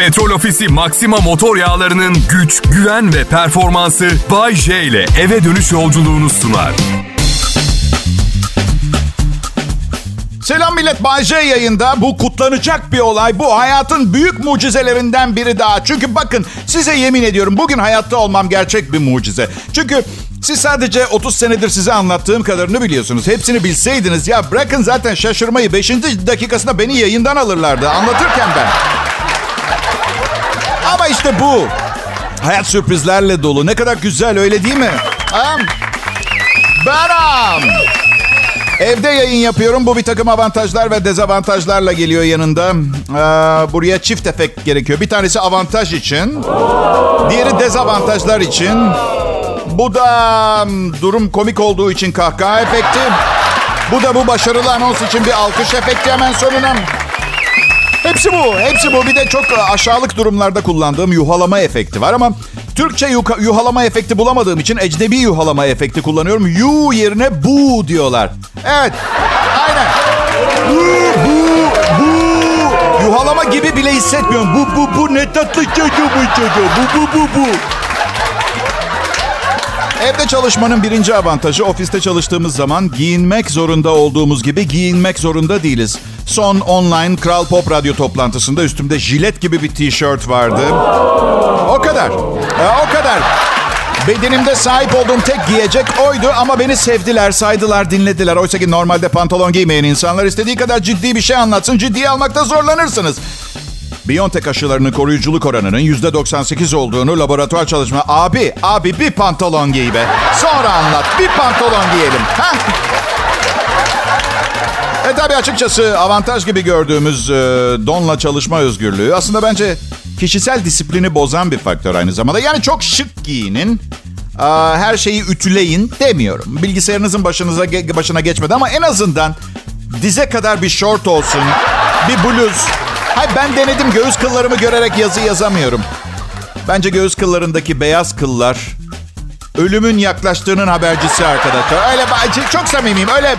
Petrol Ofisi Maxima motor yağlarının güç, güven ve performansı Bay J ile eve dönüş yolculuğunu sunar. Selam millet Bay J yayında. Bu kutlanacak bir olay. Bu hayatın büyük mucizelerinden biri daha. Çünkü bakın size yemin ediyorum bugün hayatta olmam gerçek bir mucize. Çünkü siz sadece 30 senedir size anlattığım kadarını biliyorsunuz. Hepsini bilseydiniz ya bırakın zaten şaşırmayı 5. dakikasında beni yayından alırlardı anlatırken ben. Ama işte bu. Hayat sürprizlerle dolu. Ne kadar güzel öyle değil mi? Ha? Beram. Evde yayın yapıyorum. Bu bir takım avantajlar ve dezavantajlarla geliyor yanında. Ee, buraya çift efekt gerekiyor. Bir tanesi avantaj için. Diğeri dezavantajlar için. Bu da durum komik olduğu için kahkaha efekti. Bu da bu başarılı anons için bir alkış efekti hemen sonuna. Hepsi bu, hepsi bu. Bir de çok aşağılık durumlarda kullandığım yuhalama efekti var ama Türkçe yuka, yuhalama efekti bulamadığım için ecnebi yuhalama efekti kullanıyorum. Yu yerine bu diyorlar. Evet, aynen. Bu, bu, bu. Yuhalama gibi bile hissetmiyorum. Bu, bu, bu ne tatlı çocuğu bu çocuğu. Bu, bu, bu, bu. Evde çalışmanın birinci avantajı ofiste çalıştığımız zaman giyinmek zorunda olduğumuz gibi giyinmek zorunda değiliz. Son online Kral Pop Radyo toplantısında üstümde jilet gibi bir tişört vardı. O kadar. E, o kadar. Bedenimde sahip olduğum tek giyecek oydu ama beni sevdiler, saydılar, dinlediler. Oysa ki normalde pantolon giymeyen insanlar istediği kadar ciddi bir şey anlatsın, ciddiye almakta zorlanırsınız. Biontech aşılarının koruyuculuk oranının %98 olduğunu laboratuvar çalışma... Abi, abi bir pantolon giy be. Sonra anlat. Bir pantolon giyelim. Ha? E tabi açıkçası avantaj gibi gördüğümüz e, donla çalışma özgürlüğü aslında bence kişisel disiplini bozan bir faktör aynı zamanda. Yani çok şık giyinin, e, her şeyi ütüleyin demiyorum. Bilgisayarınızın başınıza başına geçmedi ama en azından dize kadar bir short olsun, bir bluz. Hayır ben denedim göğüs kıllarımı görerek yazı yazamıyorum. Bence göğüs kıllarındaki beyaz kıllar ölümün yaklaştığının habercisi arkadaşlar. Öyle çok samimiyim. Öyle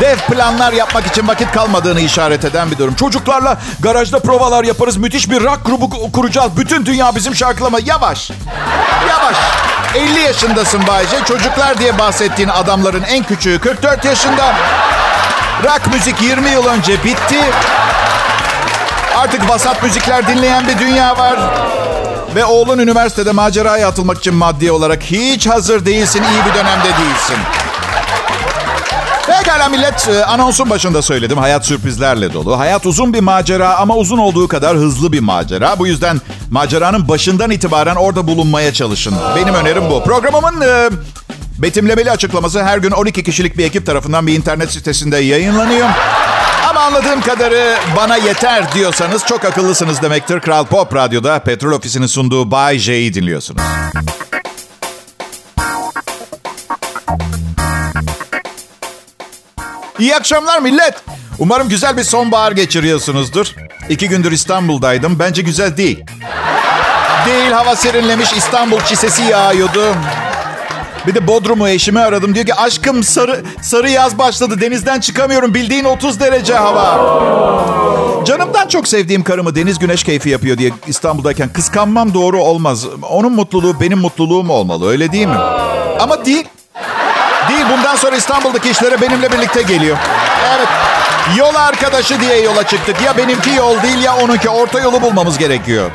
dev planlar yapmak için vakit kalmadığını işaret eden bir durum. Çocuklarla garajda provalar yaparız. Müthiş bir rock grubu kuracağız. Bütün dünya bizim şarkılama. Yavaş. Yavaş. 50 yaşındasın Bayce. Çocuklar diye bahsettiğin adamların en küçüğü 44 yaşında. Rock müzik 20 yıl önce bitti. Artık vasat müzikler dinleyen bir dünya var. Ve oğlun üniversitede maceraya atılmak için maddi olarak hiç hazır değilsin, iyi bir dönemde değilsin. Pekala millet, e, anonsun başında söyledim. Hayat sürprizlerle dolu. Hayat uzun bir macera ama uzun olduğu kadar hızlı bir macera. Bu yüzden maceranın başından itibaren orada bulunmaya çalışın. Benim önerim bu. Programımın e, betimlemeli açıklaması her gün 12 kişilik bir ekip tarafından bir internet sitesinde yayınlanıyor. Anladığım kadarı bana yeter diyorsanız çok akıllısınız demektir. Kral Pop Radyo'da Petrol Ofisi'nin sunduğu Bay J'yi dinliyorsunuz. İyi akşamlar millet. Umarım güzel bir sonbahar geçiriyorsunuzdur. İki gündür İstanbul'daydım. Bence güzel değil. Değil hava serinlemiş İstanbul çisesi yağıyordu. Bir de Bodrum'u eşimi aradım. Diyor ki aşkım sarı sarı yaz başladı. Denizden çıkamıyorum. Bildiğin 30 derece hava. Canımdan çok sevdiğim karımı deniz güneş keyfi yapıyor diye İstanbul'dayken kıskanmam doğru olmaz. Onun mutluluğu benim mutluluğum olmalı. Öyle değil mi? Ama değil. Değil. Bundan sonra İstanbul'daki işlere benimle birlikte geliyor. Evet. Yol arkadaşı diye yola çıktık. Ya benimki yol değil ya onunki. Orta yolu bulmamız gerekiyor.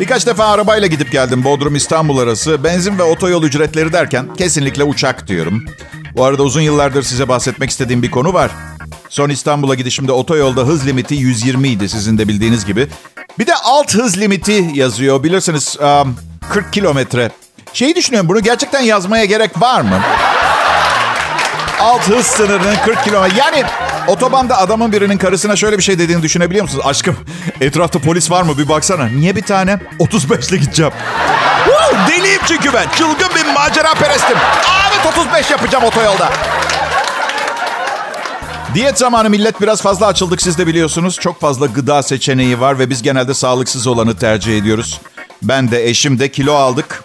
Birkaç defa arabayla gidip geldim Bodrum İstanbul arası. Benzin ve otoyol ücretleri derken kesinlikle uçak diyorum. Bu arada uzun yıllardır size bahsetmek istediğim bir konu var. Son İstanbul'a gidişimde otoyolda hız limiti 120 idi sizin de bildiğiniz gibi. Bir de alt hız limiti yazıyor bilirsiniz um, 40 kilometre. Şeyi düşünüyorum bunu gerçekten yazmaya gerek var mı? Alt hız sınırının 40 kilometre. Yani otobanda adamın birinin karısına şöyle bir şey dediğini düşünebiliyor musunuz? Aşkım etrafta polis var mı bir baksana. Niye bir tane? 35 ile gideceğim. Deliyim çünkü ben. Çılgın bir macera perestim. Evet 35 yapacağım otoyolda. Diyet zamanı millet biraz fazla açıldık siz de biliyorsunuz. Çok fazla gıda seçeneği var ve biz genelde sağlıksız olanı tercih ediyoruz. Ben de eşim de kilo aldık.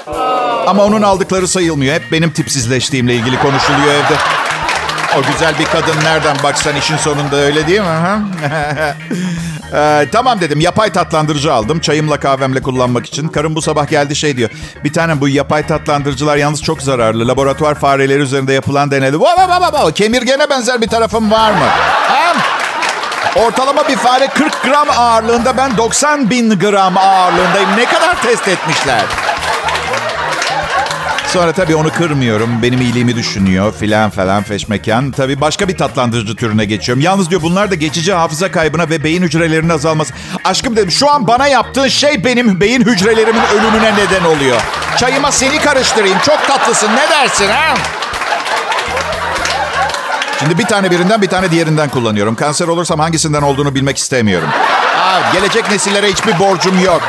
Ama onun aldıkları sayılmıyor. Hep benim tipsizleştiğimle ilgili konuşuluyor evde. O güzel bir kadın nereden baksan işin sonunda öyle değil mi? Ee, tamam dedim yapay tatlandırıcı aldım. Çayımla kahvemle kullanmak için. Karım bu sabah geldi şey diyor. Bir tane bu yapay tatlandırıcılar yalnız çok zararlı. Laboratuvar fareleri üzerinde yapılan va. Kemirgene benzer bir tarafım var mı? Ha? Ortalama bir fare 40 gram ağırlığında ben 90 bin gram ağırlığındayım. Ne kadar test etmişler? Sonra tabii onu kırmıyorum. Benim iyiliğimi düşünüyor filan falan feşmekan. Tabii başka bir tatlandırıcı türüne geçiyorum. Yalnız diyor bunlar da geçici hafıza kaybına ve beyin hücrelerinin azalması. Aşkım dedim şu an bana yaptığın şey benim beyin hücrelerimin ölümüne neden oluyor. Çayıma seni karıştırayım. Çok tatlısın. Ne dersin ha? Şimdi bir tane birinden bir tane diğerinden kullanıyorum. Kanser olursam hangisinden olduğunu bilmek istemiyorum. Aa, gelecek nesillere hiçbir borcum yok.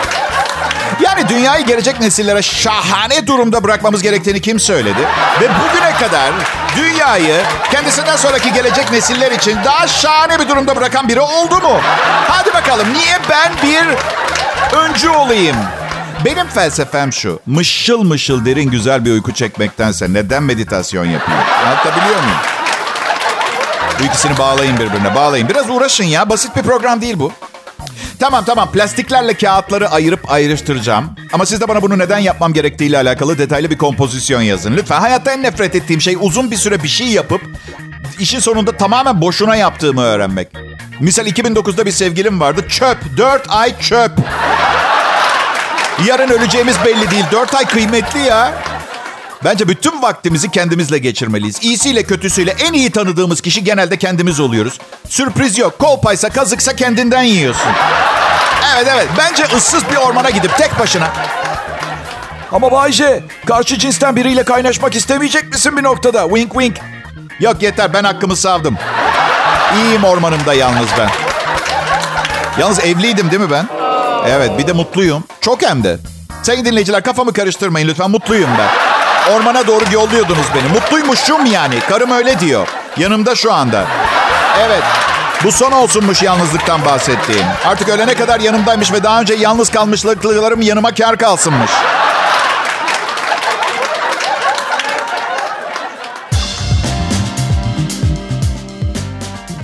Yani dünyayı gelecek nesillere şahane durumda bırakmamız gerektiğini kim söyledi? Ve bugüne kadar dünyayı kendisinden sonraki gelecek nesiller için daha şahane bir durumda bırakan biri oldu mu? Hadi bakalım niye ben bir öncü olayım? Benim felsefem şu. Mışıl mışıl derin güzel bir uyku çekmektense neden meditasyon yapayım? Anlatabiliyor muyum? Bu ikisini bağlayın birbirine bağlayın. Biraz uğraşın ya. Basit bir program değil bu. Tamam tamam plastiklerle kağıtları ayırıp ayrıştıracağım. Ama siz de bana bunu neden yapmam gerektiğiyle alakalı detaylı bir kompozisyon yazın. Lütfen hayatta en nefret ettiğim şey uzun bir süre bir şey yapıp işin sonunda tamamen boşuna yaptığımı öğrenmek. Misal 2009'da bir sevgilim vardı. Çöp. 4 ay çöp. Yarın öleceğimiz belli değil. 4 ay kıymetli ya. Bence bütün vaktimizi kendimizle geçirmeliyiz. İyisiyle kötüsüyle en iyi tanıdığımız kişi genelde kendimiz oluyoruz. Sürpriz yok. Kolpaysa kazıksa kendinden yiyorsun. Evet evet. Bence ıssız bir ormana gidip tek başına. Ama Bayce, karşı cinsten biriyle kaynaşmak istemeyecek misin bir noktada? Wink wink. Yok yeter ben hakkımı savdım. İyiyim ormanımda yalnız ben. Yalnız evliydim değil mi ben? Evet bir de mutluyum. Çok hem de. Sayın dinleyiciler kafamı karıştırmayın lütfen mutluyum ben. Ormana doğru yolluyordunuz beni. Mutluymuşum yani. Karım öyle diyor. Yanımda şu anda. Evet. Bu son olsunmuş yalnızlıktan bahsettiğim. Artık ölene kadar yanımdaymış ve daha önce yalnız kalmışlıklarım yanıma kar kalsınmış.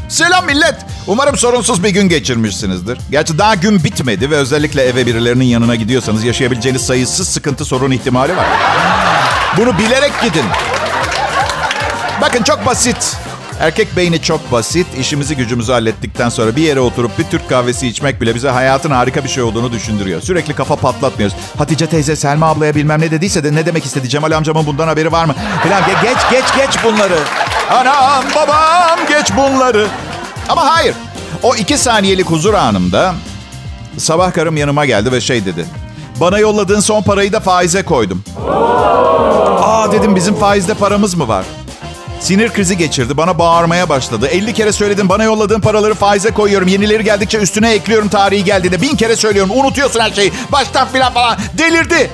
Selam millet. Umarım sorunsuz bir gün geçirmişsinizdir. Gerçi daha gün bitmedi ve özellikle eve birilerinin yanına gidiyorsanız yaşayabileceğiniz sayısız sıkıntı sorun ihtimali var. Bunu bilerek gidin. Bakın çok basit. Erkek beyni çok basit. İşimizi gücümüzü hallettikten sonra bir yere oturup bir Türk kahvesi içmek bile bize hayatın harika bir şey olduğunu düşündürüyor. Sürekli kafa patlatmıyoruz. Hatice teyze Selma ablaya bilmem ne dediyse de ne demek istedi? Cemal amcamın bundan haberi var mı? Falan geç geç geç bunları. Anam babam geç bunları. Ama hayır. O iki saniyelik huzur anımda sabah karım yanıma geldi ve şey dedi. Bana yolladığın son parayı da faize koydum. Aa dedim bizim faizde paramız mı var? Sinir krizi geçirdi. Bana bağırmaya başladı. 50 kere söyledim bana yolladığın paraları faize koyuyorum. Yenileri geldikçe üstüne ekliyorum tarihi geldiğinde. Bin kere söylüyorum. Unutuyorsun her şeyi. Baştan filan falan. Delirdi.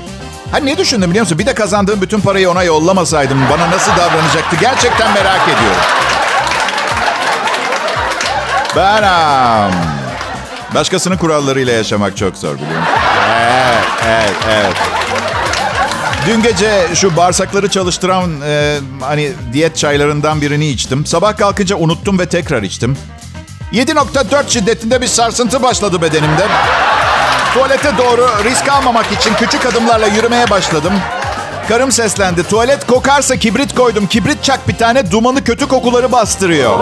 Ha ne düşündüm biliyor musun? Bir de kazandığım bütün parayı ona yollamasaydım bana nasıl davranacaktı? Gerçekten merak ediyorum. Ben um, başkasının kurallarıyla yaşamak çok zor biliyor musun? Evet, evet, evet. Dün gece şu bağırsakları çalıştıran e, hani diyet çaylarından birini içtim. Sabah kalkınca unuttum ve tekrar içtim. 7.4 şiddetinde bir sarsıntı başladı bedenimde. Tuvalete doğru risk almamak için küçük adımlarla yürümeye başladım. Karım seslendi. Tuvalet kokarsa kibrit koydum. Kibrit çak bir tane dumanı kötü kokuları bastırıyor.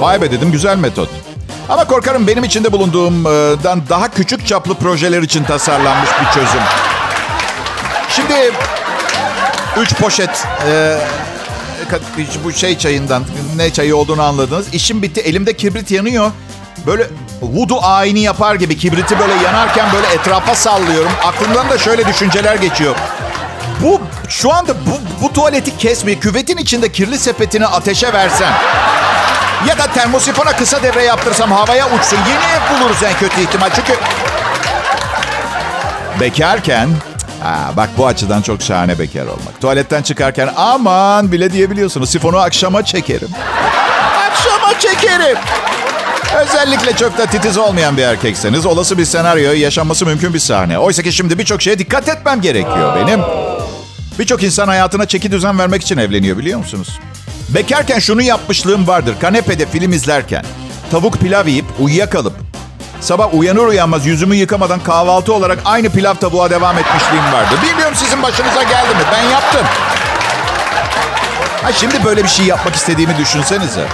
Vay be dedim güzel metot. Ama korkarım benim içinde bulunduğumdan daha küçük çaplı projeler için tasarlanmış bir çözüm. Şimdi üç poşet e, bu şey çayından ne çayı olduğunu anladınız. İşim bitti. Elimde kibrit yanıyor. Böyle vudu ayini yapar gibi kibriti böyle yanarken böyle etrafa sallıyorum. Aklımdan da şöyle düşünceler geçiyor. Bu şu anda bu, bu tuvaleti kesmeyi küvetin içinde kirli sepetini ateşe versen ya da termosifona kısa devre yaptırsam havaya uçsun. Yeni ev buluruz en kötü ihtimal. Çünkü bekarken Aa, bak bu açıdan çok şahane bekar olmak. Tuvaletten çıkarken aman bile diyebiliyorsunuz. Sifonu akşama çekerim. akşama çekerim. Özellikle çok da titiz olmayan bir erkekseniz olası bir senaryo yaşanması mümkün bir sahne. Oysa ki şimdi birçok şeye dikkat etmem gerekiyor benim. Birçok insan hayatına çeki düzen vermek için evleniyor biliyor musunuz? Bekarken şunu yapmışlığım vardır. Kanepede film izlerken tavuk pilav yiyip uyuyakalıp Sabah uyanır uyanmaz yüzümü yıkamadan kahvaltı olarak aynı pilav tabuğa devam etmişliğim vardı. Bilmiyorum sizin başınıza geldi mi? Ben yaptım. Ha şimdi böyle bir şey yapmak istediğimi düşünsenize.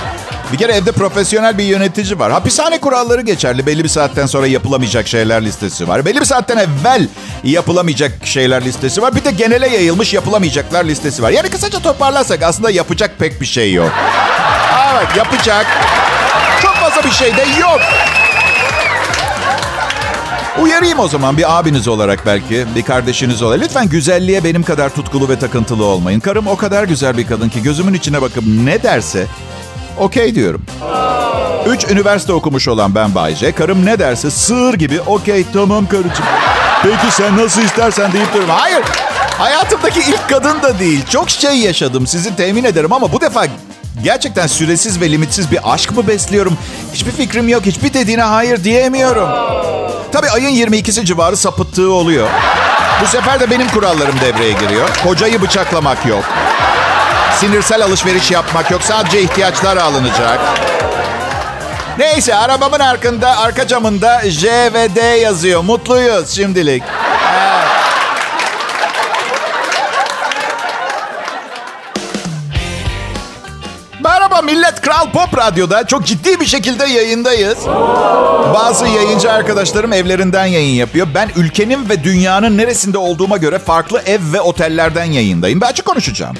Bir kere evde profesyonel bir yönetici var. Hapishane kuralları geçerli. Belli bir saatten sonra yapılamayacak şeyler listesi var. Belli bir saatten evvel yapılamayacak şeyler listesi var. Bir de genele yayılmış yapılamayacaklar listesi var. Yani kısaca toparlarsak aslında yapacak pek bir şey yok. Evet yapacak. Çok fazla bir şey de yok. Uyarayım o zaman bir abiniz olarak belki, bir kardeşiniz olarak. Lütfen güzelliğe benim kadar tutkulu ve takıntılı olmayın. Karım o kadar güzel bir kadın ki gözümün içine bakıp ne derse okey diyorum. Üç üniversite okumuş olan ben Bayce. Karım ne derse sığır gibi okey tamam karıcığım. Peki sen nasıl istersen deyip dururum. Hayır. Hayatımdaki ilk kadın da değil. Çok şey yaşadım sizi temin ederim ama bu defa gerçekten süresiz ve limitsiz bir aşk mı besliyorum? Hiçbir fikrim yok. Hiçbir dediğine hayır diyemiyorum. Tabii ayın 22'si civarı sapıttığı oluyor. Bu sefer de benim kurallarım devreye giriyor. Kocayı bıçaklamak yok. Sinirsel alışveriş yapmak yok. Sadece ihtiyaçlar alınacak. Neyse arabamın arkında, arka camında J ve D yazıyor. Mutluyuz şimdilik. Merhaba millet. Kral Pop Radyo'da çok ciddi bir şekilde yayındayız. Bazı yayıncı arkadaşlarım evlerinden yayın yapıyor. Ben ülkenin ve dünyanın neresinde olduğuma göre farklı ev ve otellerden yayındayım. Ben açık konuşacağım.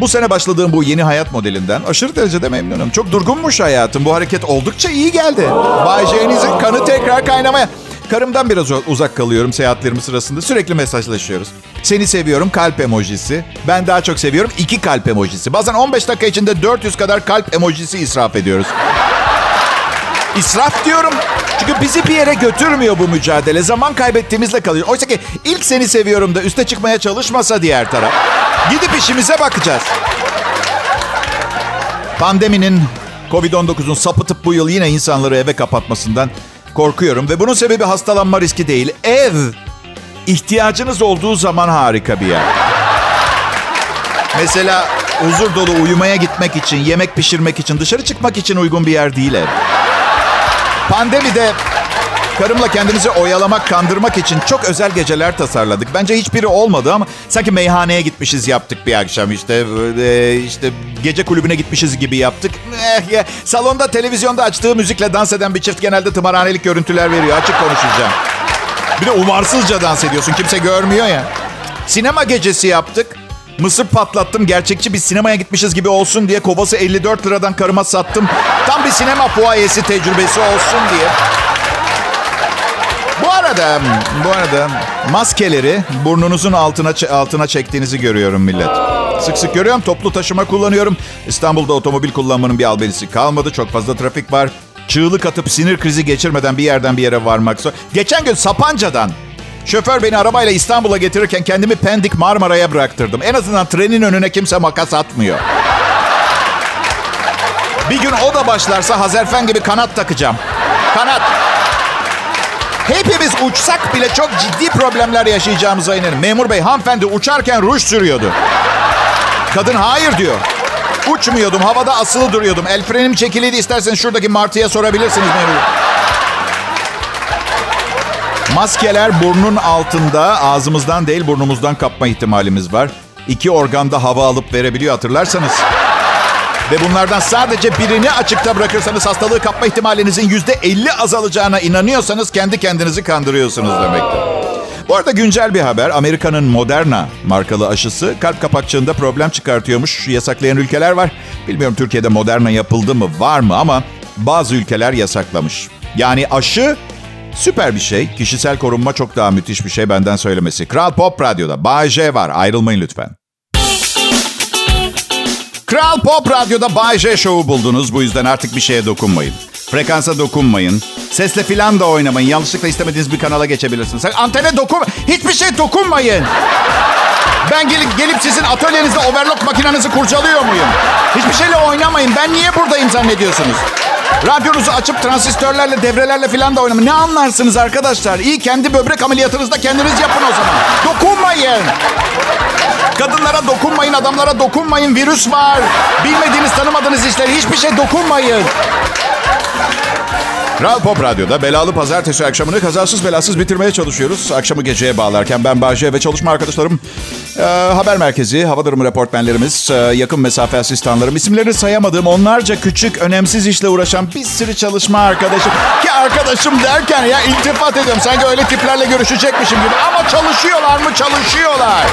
Bu sene başladığım bu yeni hayat modelinden aşırı derecede memnunum. Çok durgunmuş hayatım. Bu hareket oldukça iyi geldi. Bay J'nizin kanı tekrar kaynamaya. Karımdan biraz uzak kalıyorum seyahatlerim sırasında. Sürekli mesajlaşıyoruz. Seni seviyorum kalp emojisi. Ben daha çok seviyorum iki kalp emojisi. Bazen 15 dakika içinde 400 kadar kalp emojisi israf ediyoruz. İsraf diyorum. Çünkü bizi bir yere götürmüyor bu mücadele. Zaman kaybettiğimizle kalıyor. Oysa ki ilk seni seviyorum da üste çıkmaya çalışmasa diğer taraf. Gidip işimize bakacağız. Pandeminin, Covid-19'un sapıtıp bu yıl yine insanları eve kapatmasından korkuyorum. Ve bunun sebebi hastalanma riski değil. Ev, ihtiyacınız olduğu zaman harika bir yer. Mesela huzur dolu uyumaya gitmek için, yemek pişirmek için, dışarı çıkmak için uygun bir yer değil ev. Pandemide karımla kendimizi oyalamak, kandırmak için çok özel geceler tasarladık. Bence hiçbiri olmadı ama sanki meyhaneye gitmişiz yaptık bir akşam işte. İşte gece kulübüne gitmişiz gibi yaptık. Eh, salonda televizyonda açtığı müzikle dans eden bir çift genelde tımarhanelik görüntüler veriyor. Açık konuşacağım. Bir de umarsızca dans ediyorsun. Kimse görmüyor ya. Sinema gecesi yaptık. Mısır patlattım. Gerçekçi bir sinemaya gitmişiz gibi olsun diye kovası 54 liradan karıma sattım. Tam bir sinema fuayesi tecrübesi olsun diye. Bu arada, bu arada maskeleri burnunuzun altına altına çektiğinizi görüyorum millet. Sık sık görüyorum. Toplu taşıma kullanıyorum. İstanbul'da otomobil kullanmanın bir albenisi kalmadı. Çok fazla trafik var. Çığlık atıp sinir krizi geçirmeden bir yerden bir yere varmak zor. Geçen gün Sapanca'dan Şoför beni arabayla İstanbul'a getirirken kendimi Pendik Marmara'ya bıraktırdım. En azından trenin önüne kimse makas atmıyor. Bir gün o da başlarsa Hazerfen gibi kanat takacağım. Kanat. Hepimiz uçsak bile çok ciddi problemler yaşayacağımıza inanırım. Memur bey hanımefendi uçarken ruj sürüyordu. Kadın hayır diyor. Uçmuyordum havada asılı duruyordum. El frenim çekiliydi isterseniz şuradaki martıya sorabilirsiniz memur Maskeler burnun altında ağzımızdan değil burnumuzdan kapma ihtimalimiz var. İki organda hava alıp verebiliyor hatırlarsanız. Ve bunlardan sadece birini açıkta bırakırsanız hastalığı kapma ihtimalinizin yüzde elli azalacağına inanıyorsanız kendi kendinizi kandırıyorsunuz demektir. Bu arada güncel bir haber. Amerika'nın Moderna markalı aşısı kalp kapakçığında problem çıkartıyormuş. Yasaklayan ülkeler var. Bilmiyorum Türkiye'de Moderna yapıldı mı var mı ama bazı ülkeler yasaklamış. Yani aşı Süper bir şey. Kişisel korunma çok daha müthiş bir şey benden söylemesi. Kral Pop Radyo'da Bay J var. Ayrılmayın lütfen. Kral Pop Radyo'da Bay J Show'u buldunuz. Bu yüzden artık bir şeye dokunmayın. Frekansa dokunmayın. Sesle filan da oynamayın. Yanlışlıkla istemediğiniz bir kanala geçebilirsiniz. Antene dokun... Hiçbir şey dokunmayın. Ben gelip, gelip sizin atölyenizde overlock makinenizi kurcalıyor muyum? Hiçbir şeyle oynamayın. Ben niye buradayım zannediyorsunuz? Radyonuzu açıp transistörlerle, devrelerle falan da oynamayın. Ne anlarsınız arkadaşlar? İyi kendi böbrek ameliyatınızda kendiniz yapın o zaman. Dokunmayın. Kadınlara dokunmayın, adamlara dokunmayın. Virüs var. Bilmediğiniz, tanımadığınız işler hiçbir şey dokunmayın. Kral Pop Radyo'da belalı pazartesi akşamını kazasız belasız bitirmeye çalışıyoruz. Akşamı geceye bağlarken ben Bahçe ve çalışma arkadaşlarım e, haber merkezi, hava durumu reportmenlerimiz, e, yakın mesafe asistanlarım, isimlerini sayamadığım onlarca küçük, önemsiz işle uğraşan bir sürü çalışma arkadaşım. Ki arkadaşım derken ya iltifat ediyorum. Sanki öyle tiplerle görüşecekmişim gibi. Ama çalışıyorlar mı? Çalışıyorlar.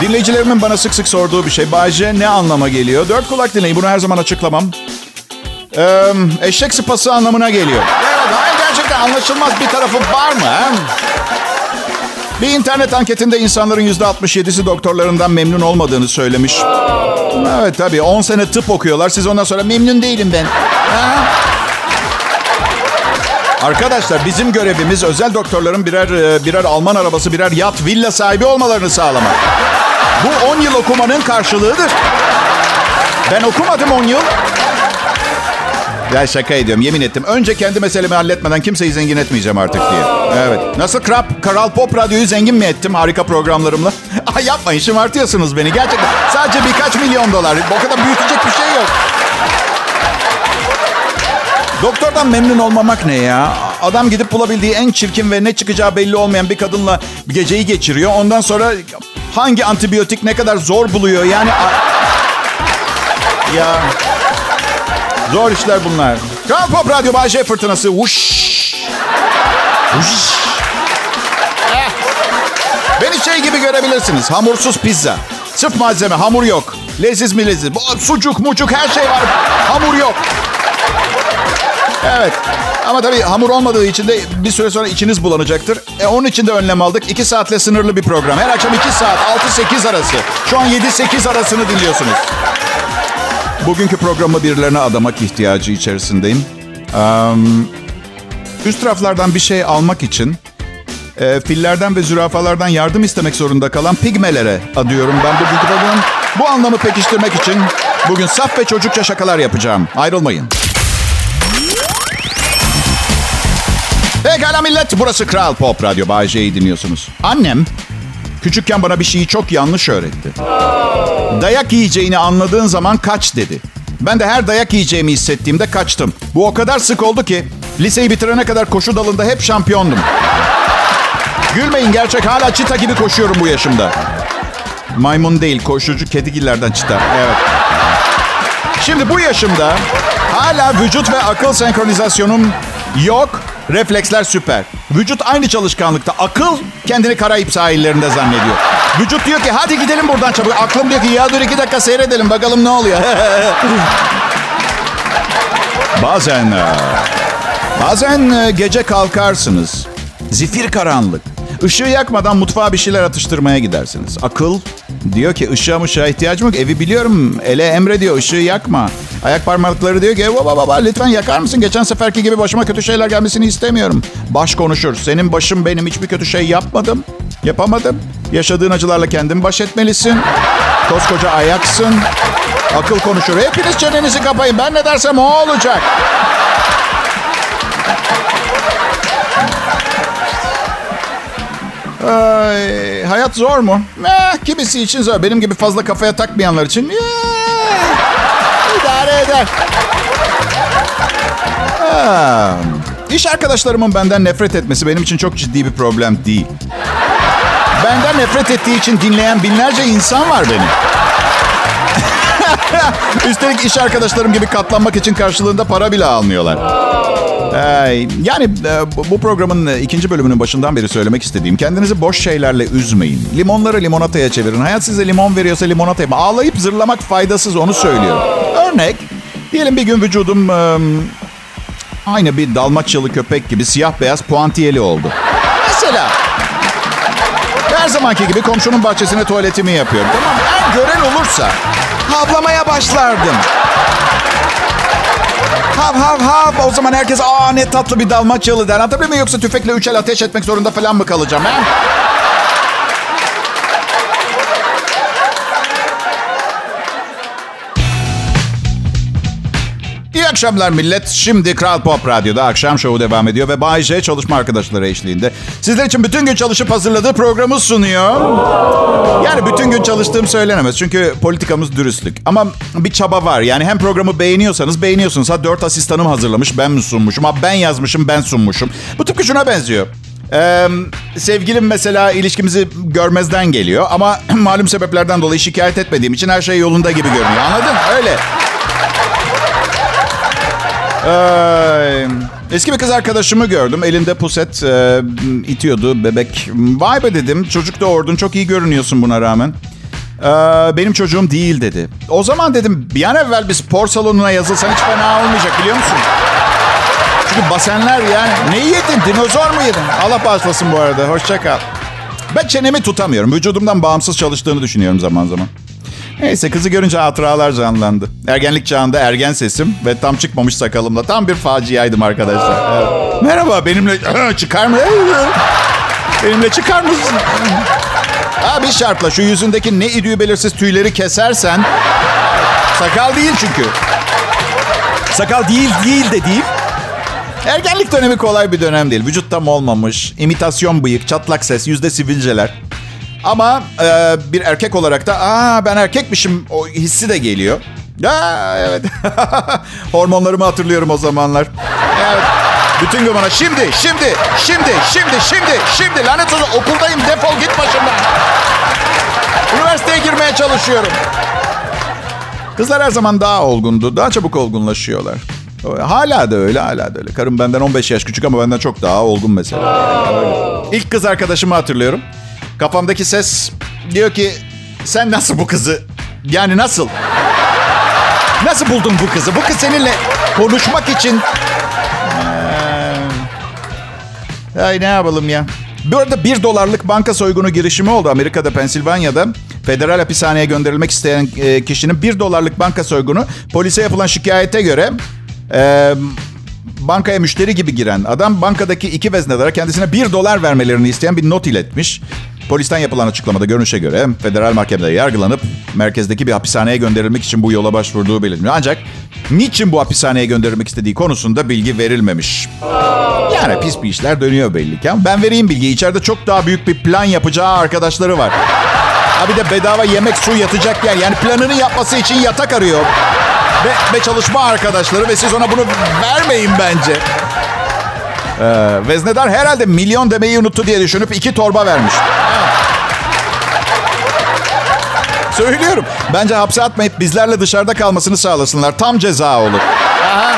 Dinleyicilerimin bana sık sık sorduğu bir şey. Bayce ne anlama geliyor? Dört kulak dinleyin. Bunu her zaman açıklamam. Ee, eşek sıpası anlamına geliyor. Evet, hayır, gerçekten anlaşılmaz bir tarafı var mı? He? Bir internet anketinde insanların %67'si doktorlarından memnun olmadığını söylemiş. Evet tabii 10 sene tıp okuyorlar. Siz ondan sonra memnun değilim ben. Ha? Arkadaşlar bizim görevimiz özel doktorların birer birer Alman arabası, birer yat, villa sahibi olmalarını sağlamak. Bu 10 yıl okumanın karşılığıdır. Ben okumadım 10 yıl. Ya şaka ediyorum yemin ettim. Önce kendi meselemi halletmeden kimseyi zengin etmeyeceğim artık diye. Evet. Nasıl Krap, Kral Pop Radyo'yu zengin mi ettim harika programlarımla? Ay yapmayın şımartıyorsunuz beni gerçekten. Sadece birkaç milyon dolar. O kadar büyütecek bir şey yok. Doktordan memnun olmamak ne ya? Adam gidip bulabildiği en çirkin ve ne çıkacağı belli olmayan bir kadınla geceyi geçiriyor. Ondan sonra hangi antibiyotik ne kadar zor buluyor. Yani... Ya... Zor işler bunlar. Kral Pop Radyo Bayşe Fırtınası. Vuş. Vuş. Eh. Beni şey gibi görebilirsiniz. Hamursuz pizza. Sırf malzeme, hamur yok. Leziz mi leziz? Sucuk, mucuk her şey var. Hamur yok. Evet. Ama tabii hamur olmadığı için de bir süre sonra içiniz bulanacaktır. E, onun için de önlem aldık. 2 saatle sınırlı bir program. Her akşam 2 saat, 6-8 arası. Şu an 7-8 arasını dinliyorsunuz. Bugünkü programı birilerine adamak ihtiyacı içerisindeyim. Um, üst raflardan bir şey almak için e, fillerden ve zürafalardan yardım istemek zorunda kalan pigmelere adıyorum ben bugünkü programı. Bu anlamı pekiştirmek için bugün saf ve çocukça şakalar yapacağım. Ayrılmayın. Pekala millet, burası Kral Pop Radyo. Bay J'yi dinliyorsunuz. Annem küçükken bana bir şeyi çok yanlış öğretti. Dayak yiyeceğini anladığın zaman kaç dedi. Ben de her dayak yiyeceğimi hissettiğimde kaçtım. Bu o kadar sık oldu ki liseyi bitirene kadar koşu dalında hep şampiyondum. Gülmeyin gerçek hala çita gibi koşuyorum bu yaşımda. Maymun değil koşucu kedigillerden çita. Evet. Şimdi bu yaşımda hala vücut ve akıl senkronizasyonum yok. Refleksler süper. Vücut aynı çalışkanlıkta. Akıl kendini Karayip sahillerinde zannediyor. Vücut diyor ki hadi gidelim buradan çabuk. Aklım diyor ki ya dur iki dakika seyredelim bakalım ne oluyor. bazen bazen gece kalkarsınız. Zifir karanlık. Işığı yakmadan mutfağa bir şeyler atıştırmaya gidersiniz. Akıl diyor ki ışığa mışığa ihtiyacım yok. Evi biliyorum. Ele emre diyor ışığı yakma. Ayak parmakları diyor ki baba baba lütfen yakar mısın? Geçen seferki gibi başıma kötü şeyler gelmesini istemiyorum. Baş konuşur. Senin başım benim hiçbir kötü şey yapmadım. Yapamadım. Yaşadığın acılarla kendin baş etmelisin. Koskoca ayaksın. Akıl konuşur. Hepiniz çenenizi kapayın. Ben ne dersem o olacak. Ay, hayat zor mu? Eh, kimisi için zor. Benim gibi fazla kafaya takmayanlar için idare eder. Ha, iş arkadaşlarımın benden nefret etmesi benim için çok ciddi bir problem değil. Benden nefret ettiği için dinleyen binlerce insan var benim. Üstelik iş arkadaşlarım gibi katlanmak için karşılığında para bile almıyorlar. Yani e, bu programın e, ikinci bölümünün başından beri söylemek istediğim kendinizi boş şeylerle üzmeyin. Limonları limonataya çevirin. Hayat size limon veriyorsa limonata yapın. Ağlayıp zırlamak faydasız onu söylüyorum. Örnek, diyelim bir gün vücudum e, aynı bir dalmaçyalı köpek gibi siyah beyaz puantiyeli oldu. Mesela her zamanki gibi komşunun bahçesine tuvaletimi yapıyorum. Tamam Eğer gören olursa havlamaya başlardım. Hav hav hav. O zaman herkes aa ne tatlı bir dalmaçyalı der. Anlatabiliyor muyum? Yoksa tüfekle üç el ateş etmek zorunda falan mı kalacağım? He? Akşamlar millet. Şimdi Kral Pop Radyo'da akşam şovu devam ediyor ve Bay J çalışma arkadaşları eşliğinde. Sizler için bütün gün çalışıp hazırladığı programı sunuyor. Yani bütün gün çalıştığım söylenemez. Çünkü politikamız dürüstlük. Ama bir çaba var. Yani hem programı beğeniyorsanız beğeniyorsunuz. Ha dört asistanım hazırlamış ben mi sunmuşum? Ha ben yazmışım ben sunmuşum. Bu tıpkı şuna benziyor. Ee, sevgilim mesela ilişkimizi görmezden geliyor ama malum sebeplerden dolayı şikayet etmediğim için her şey yolunda gibi görünüyor. Anladın? Öyle. Ee, eski bir kız arkadaşımı gördüm. Elinde puset e, itiyordu bebek. Vay be dedim. Çocuk doğurdun. Çok iyi görünüyorsun buna rağmen. Ee, benim çocuğum değil dedi. O zaman dedim bir an evvel bir spor salonuna yazılsan hiç fena olmayacak biliyor musun? Çünkü basenler yani. Ne yedin? Dinozor mu yedin? Allah bağışlasın bu arada. Hoşça kal. Ben çenemi tutamıyorum. Vücudumdan bağımsız çalıştığını düşünüyorum zaman zaman. Neyse kızı görünce hatıralar canlandı. Ergenlik çağında ergen sesim ve tam çıkmamış sakalımla tam bir faciaydım arkadaşlar. Evet. Merhaba benimle çıkar mı? benimle çıkar mısın? Ha bir şartla şu yüzündeki ne idüğü belirsiz tüyleri kesersen sakal değil çünkü. Sakal değil değil de değil. Ergenlik dönemi kolay bir dönem değil. Vücut tam olmamış, imitasyon bıyık, çatlak ses, yüzde sivilceler. Ama e, bir erkek olarak da aa ben erkekmişim o hissi de geliyor. Aa, evet. Hormonlarımı hatırlıyorum o zamanlar. Evet. Bütün gün bana şimdi, şimdi, şimdi, şimdi, şimdi, şimdi lanet olsun okuldayım defol git başımdan. Üniversiteye girmeye çalışıyorum. Kızlar her zaman daha olgundu. Daha çabuk olgunlaşıyorlar. Hala da öyle, hala da öyle. Karım benden 15 yaş küçük ama benden çok daha olgun mesela. İlk kız arkadaşımı hatırlıyorum. Kafamdaki ses diyor ki sen nasıl bu kızı yani nasıl? Nasıl buldun bu kızı? Bu kız seninle konuşmak için... Ee... Ay ne yapalım ya. Bu arada bir dolarlık banka soygunu girişimi oldu Amerika'da, Pensilvanya'da. Federal hapishaneye gönderilmek isteyen e, kişinin bir dolarlık banka soygunu polise yapılan şikayete göre e, bankaya müşteri gibi giren adam bankadaki iki veznelere kendisine bir dolar vermelerini isteyen bir not iletmiş. Polisten yapılan açıklamada görünüşe göre federal mahkemede yargılanıp merkezdeki bir hapishaneye gönderilmek için bu yola başvurduğu bilinmiyor. Ancak niçin bu hapishaneye gönderilmek istediği konusunda bilgi verilmemiş. Yani pis bir işler dönüyor belli ki. Ben vereyim bilgiyi. İçeride çok daha büyük bir plan yapacağı arkadaşları var. Ha bir de bedava yemek, su, yatacak yer. Yani planını yapması için yatak arıyor. Ve, ve çalışma arkadaşları ve siz ona bunu vermeyin bence. Ee, veznedar herhalde milyon demeyi unuttu diye düşünüp iki torba vermiş. Söylüyorum. Bence hapse atmayıp bizlerle dışarıda kalmasını sağlasınlar. Tam ceza olur. Aha.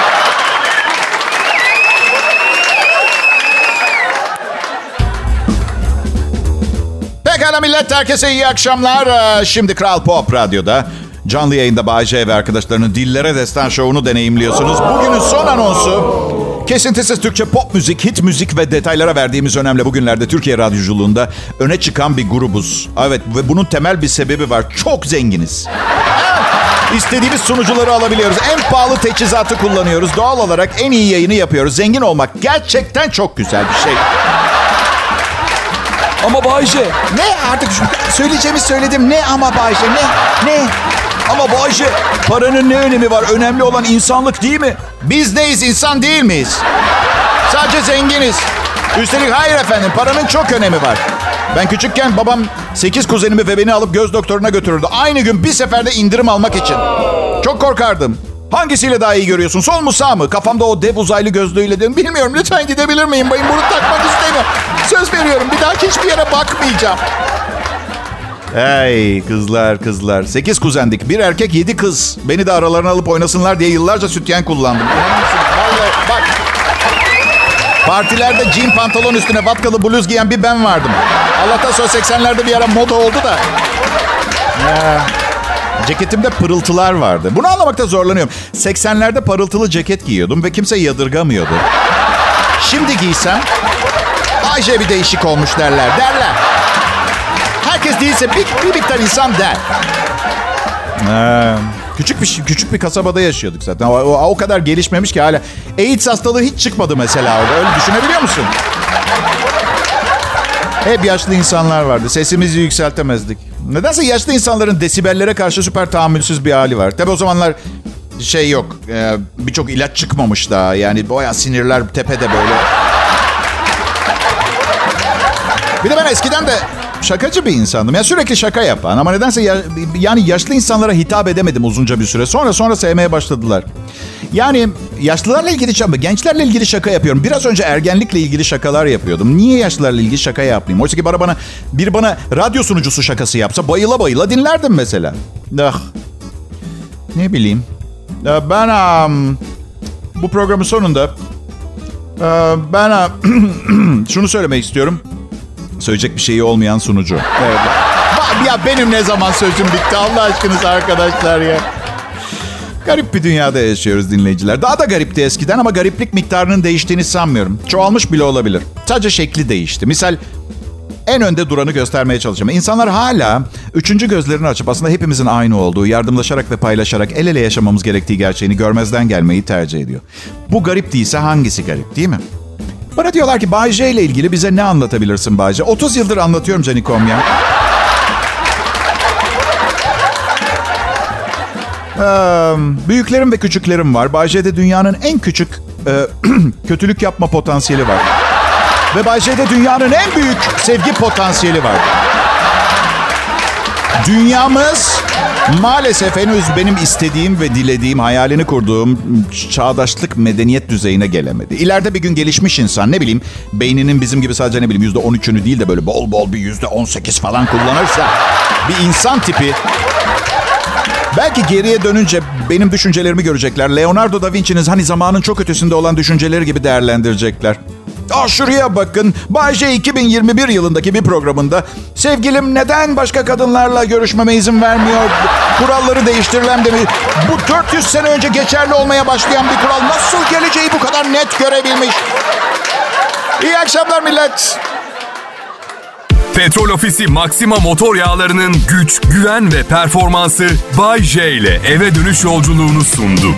Pekala millet herkese iyi akşamlar. Ee, Şimdi Kral Pop Radyo'da canlı yayında Bayece ve arkadaşlarının Dillere Destan Show'unu deneyimliyorsunuz. Bugünün son anonsu Kesintisiz Türkçe pop müzik, hit müzik ve detaylara verdiğimiz önemli bugünlerde Türkiye radyoculuğunda öne çıkan bir grubuz. Evet ve bunun temel bir sebebi var. Çok zenginiz. İstediğimiz sunucuları alabiliyoruz. En pahalı teçhizatı kullanıyoruz. Doğal olarak en iyi yayını yapıyoruz. Zengin olmak gerçekten çok güzel bir şey. Ama Bayce. Ne artık söyleyeceğimi söyledim. Ne ama Bayce ne? Ne? Ama Bayce. Paranın ne önemi var? Önemli olan insanlık değil mi? Biz neyiz insan değil miyiz? Sadece zenginiz. Üstelik hayır efendim paranın çok önemi var. Ben küçükken babam 8 kuzenimi ve beni alıp göz doktoruna götürürdü. Aynı gün bir seferde indirim almak için. Çok korkardım. Hangisiyle daha iyi görüyorsun? Sol mu sağ mı? Kafamda o dev uzaylı gözlüğüyle dedim. Bilmiyorum lütfen gidebilir miyim? Bayım bunu takmak istemiyorum. Söz veriyorum bir daha hiçbir yere bakmayacağım. Hey kızlar kızlar. Sekiz kuzendik. Bir erkek yedi kız. Beni de aralarına alıp oynasınlar diye yıllarca sütyen kullandım. Vallahi bak. Partilerde jean pantolon üstüne vatkalı bluz giyen bir ben vardım. Allah'tan sonra 80'lerde bir ara moda oldu da. Ya. Ceketimde pırıltılar vardı. Bunu anlamakta zorlanıyorum. 80'lerde parıltılı ceket giyiyordum ve kimse yadırgamıyordu. Şimdi giysem Ayşe bir değişik olmuş derler. Derler. Herkes değilse bir, bir miktar insan der. Ee, küçük bir küçük bir kasabada yaşıyorduk zaten. O, o, o kadar gelişmemiş ki hala. AIDS hastalığı hiç çıkmadı mesela orada. Öyle düşünebiliyor musun? Hep yaşlı insanlar vardı. Sesimizi yükseltemezdik. Nedense yaşlı insanların desibellere karşı süper tahammülsüz bir hali var. Tabi o zamanlar şey yok. Ee, Birçok ilaç çıkmamış daha. Yani baya sinirler tepede böyle. Bir de ben eskiden de şakacı bir insandım. Ya sürekli şaka yapan ama nedense ya, yani yaşlı insanlara hitap edemedim uzunca bir süre. Sonra sonra sevmeye başladılar. Yani yaşlılarla ilgili şaka, gençlerle ilgili şaka yapıyorum. Biraz önce ergenlikle ilgili şakalar yapıyordum. Niye yaşlılarla ilgili şaka yapmayayım? Oysa ki bana, bana bir bana radyo sunucusu şakası yapsa bayıla bayıla dinlerdim mesela. Ah. Ne bileyim. Ben um, bu programın sonunda uh, ben şunu söylemek istiyorum. Söyleyecek bir şeyi olmayan sunucu. Evet. Ya benim ne zaman sözüm bitti Allah aşkınız arkadaşlar ya. Garip bir dünyada yaşıyoruz dinleyiciler. Daha da garipti eskiden ama gariplik miktarının değiştiğini sanmıyorum. Çoğalmış bile olabilir. Sadece şekli değişti. Misal en önde duranı göstermeye çalışacağım. İnsanlar hala üçüncü gözlerini açıp aslında hepimizin aynı olduğu, yardımlaşarak ve paylaşarak el ele yaşamamız gerektiği gerçeğini görmezden gelmeyi tercih ediyor. Bu garip değilse hangisi garip değil mi? Bana diyorlar ki Bay J ile ilgili bize ne anlatabilirsin Bay J? 30 yıldır anlatıyorum Canikom ya. Büyüklerim ve küçüklerim var. Bay J'de dünyanın en küçük e, kötülük yapma potansiyeli var. Ve Bay J'de dünyanın en büyük sevgi potansiyeli var. Dünyamız maalesef henüz benim istediğim ve dilediğim, hayalini kurduğum çağdaşlık medeniyet düzeyine gelemedi. İleride bir gün gelişmiş insan ne bileyim beyninin bizim gibi sadece ne bileyim yüzde on üçünü değil de böyle bol bol bir yüzde on sekiz falan kullanırsa bir insan tipi Belki geriye dönünce benim düşüncelerimi görecekler. Leonardo da Vinci'nin hani zamanın çok ötesinde olan düşünceleri gibi değerlendirecekler. Aa şuraya bakın. Bay J 2021 yılındaki bir programında sevgilim neden başka kadınlarla görüşmeme izin vermiyor? Kuralları değiştirilem demi. Bu 400 sene önce geçerli olmaya başlayan bir kural nasıl geleceği bu kadar net görebilmiş? İyi akşamlar millet. Petrol Ofisi Maxima motor yağlarının güç, güven ve performansı Bay J ile eve dönüş yolculuğunu sundu.